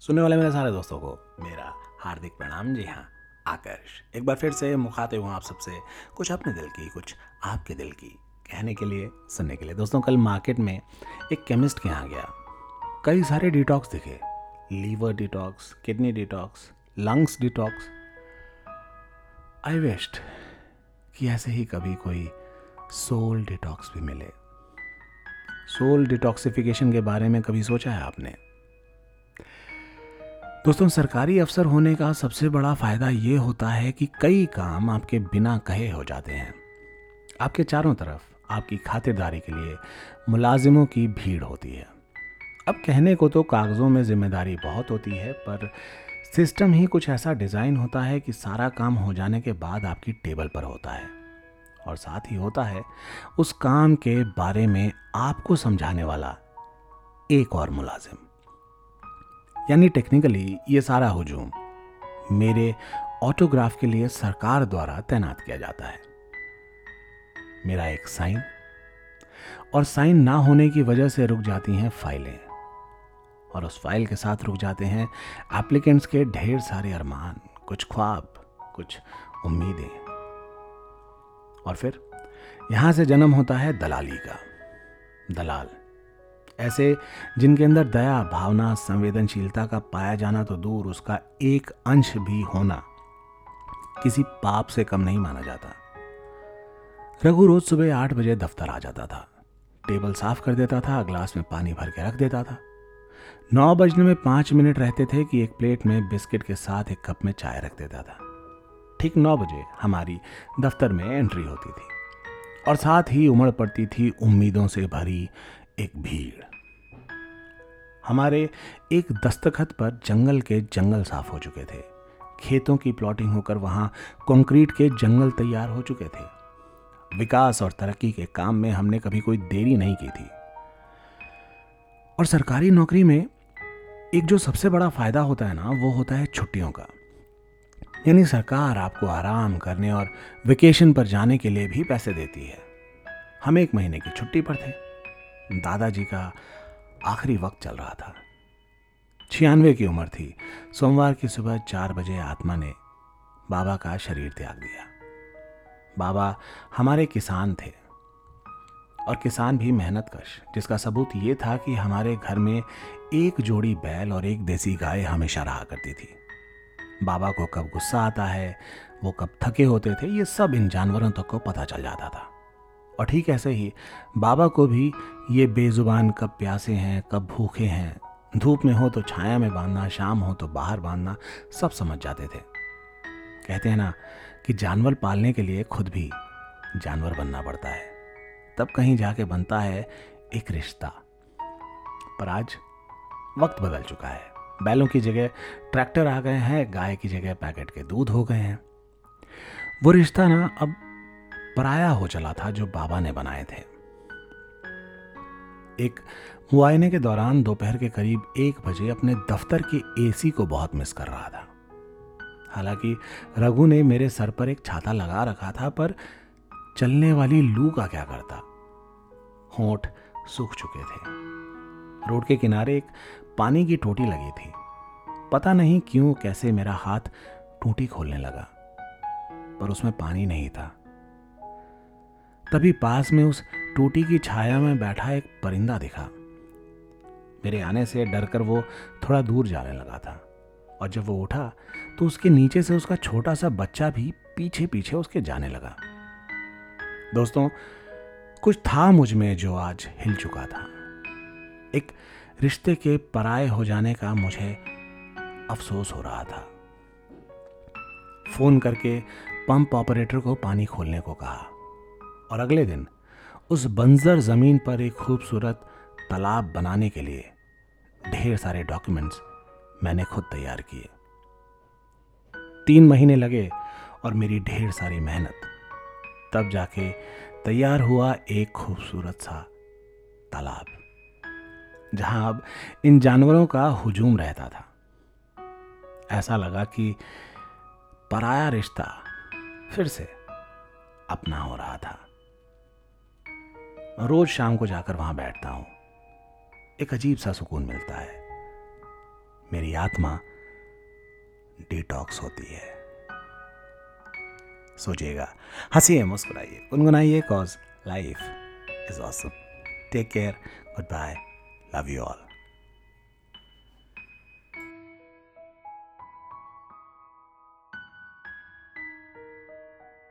सुनने वाले मेरे सारे दोस्तों को मेरा हार्दिक प्रणाम। जी हाँ आकर्ष। एक बार फिर से मुखातिब हूँ आप सबसे कुछ अपने दिल की, कुछ आपके दिल की कहने के लिए, सुनने के लिए। दोस्तों, कल मार्केट में एक केमिस्ट के यहाँ गया। कई सारे डिटॉक्स दिखे। Liver detox, kidney detox, lungs detox. आई वेस्ट कि ऐसे ही कभी कोई सोल डिटॉक्स भी मिले। सोल डिटॉक्सिफिकेशन के बारे में कभी सोचा है आपने? दोस्तों, सरकारी अफसर होने का सबसे बड़ा फ़ायदा ये होता है कि कई काम आपके बिना कहे हो जाते हैं। आपके चारों तरफ़, आपकी खातिरदारी के लिए मुलाजिमों की भीड़ होती है। अब कहने को तो कागज़ों में ज़िम्मेदारी बहुत होती है, पर सिस्टम ही कुछ ऐसा डिज़ाइन होता है कि सारा काम हो जाने के बाद आपकी टेबल पर होता है। और साथ ही होता है, उस काम के बारे में आपको समझाने वाला एक और मुलाजिम। यानी टेक्निकली ये सारा हुजूम मेरे ऑटोग्राफ के लिए सरकार द्वारा तैनात किया जाता है। मेरा एक साइन और साइन ना होने की वजह से रुक जाती हैं फाइलें और उस फ़ाइल के साथ रुक जाते हैं एप्लीकेंट्स के ढेर सारे अरमान, कुछ ख्वाब, कुछ उम्मीदें। और फिर यहाँ से जन्म होता है दलाली का, दलाल। ऐसे जिनके अंदर दया, भावना, संवेदनशीलता का पाया जाना तो दूर, उसका एक अंश भी होना किसी पाप से कम नहीं माना जाता। रघु रोज सुबह आठ बजे दफ्तर आ जाता था। टेबल साफ़ कर देता था, ग्लास में पानी भर के रख देता था। नौ बजने में पाँच मिनट रहते थे कि एक प्लेट में बिस्किट के साथ एक कप में चाय रख देता था। ठीक नौ बजे हमारी दफ्तर में एंट्री होती थी और साथ ही उमड़ पड़ती थी उम्मीदों से भरी एक भीड़। हमारे एक दस्तखत पर जंगल के जंगल साफ़ हो चुके थे। खेतों की प्लॉटिंग होकर वहाँ कंक्रीट के जंगल तैयार हो चुके थे। विकास और तरक्की के काम में हमने कभी कोई देरी नहीं की थी। और सरकारी नौकरी में एक जो सबसे बड़ा फ़ायदा होता है ना, वो होता है छुट्टियों का। यानी सरकार आपको आराम करने और वेकेशन पर जाने के लिए भी पैसे देती है। हम एक महीने की छुट्टी पर थे। दादाजी का आखिरी वक्त चल रहा था। छियानवे की उम्र थी। सोमवार की सुबह चार बजे आत्मा ने बाबा का शरीर त्याग दिया। बाबा हमारे किसान थे और किसान भी मेहनत कश जिसका सबूत ये था कि हमारे घर में एक जोड़ी बैल और एक देसी गाय हमेशा रहा करती थी। बाबा को कब गुस्सा आता है, वो कब थके होते थे, ये सब इन जानवरों तक तो को पता चल जाता था। और ठीक ऐसे ही बाबा को भी ये बेजुबान कब प्यासे हैं, कब भूखे हैं। धूप में हो तो छाया में बांधना, शाम हो तो बाहर बांधना, सब समझ जाते थे। कहते हैं ना कि जानवर पालने के लिए खुद भी जानवर बनना पड़ता है। तब कहीं जाके बनता है एक रिश्ता। पर आज वक्त बदल चुका है। बैलों की जगह ट्रैक्टर आ गए हैं, गाय की जगह पैकेट के दूध हो गए हैं। वो रिश्ता ना अब पराया हो चला था जो बाबा ने बनाए थे। एक मुआयने के दौरान दोपहर के करीब एक बजे अपने दफ्तर के एसी को बहुत मिस कर रहा था। हालाँकि रघु ने मेरे सर पर एक छाता लगा रखा था, पर चलने वाली लू का क्या करता? होठ सूख चुके थे। रोड के किनारे एक पानी की टोटी लगी थी। पता नहीं क्यों, कैसे मेरा हाथ टूटी खोलने लगा। पर उसमें पानी नहीं था। तभी पास में उस टूटी की छाया में बैठा एक परिंदा दिखा। मेरे आने से डरकर वो थोड़ा दूर जाने लगा था। और जब वो उठा तो उसके नीचे से उसका छोटा सा बच्चा भी पीछे पीछे उसके जाने लगा। दोस्तों, कुछ था मुझमें जो आज हिल चुका था। एक रिश्ते के पराए हो जाने का मुझे अफसोस हो रहा था। फ़ोन करके पंप ऑपरेटर को पानी खोलने को कहा। और अगले दिन उस बंजर ज़मीन पर एक खूबसूरत तालाब बनाने के लिए ढेर सारे डॉक्यूमेंट्स मैंने खुद तैयार किए। तीन महीने लगे और मेरी ढेर सारी मेहनत। तब जाके तैयार हुआ एक खूबसूरत सा तालाब, जहाँ अब इन जानवरों का हुजूम रहता था। ऐसा लगा कि पराया रिश्ता फिर से अपना हो रहा था। रोज शाम को जाकर वहाँ बैठता हूँ। एक अजीब सा सुकून मिलता है। मेरी आत्मा डिटॉक्स होती है। सोचिएगा। हंसिए, मुस्कुराइए, गुनगुनाइए cause life is awesome take care goodbye love you all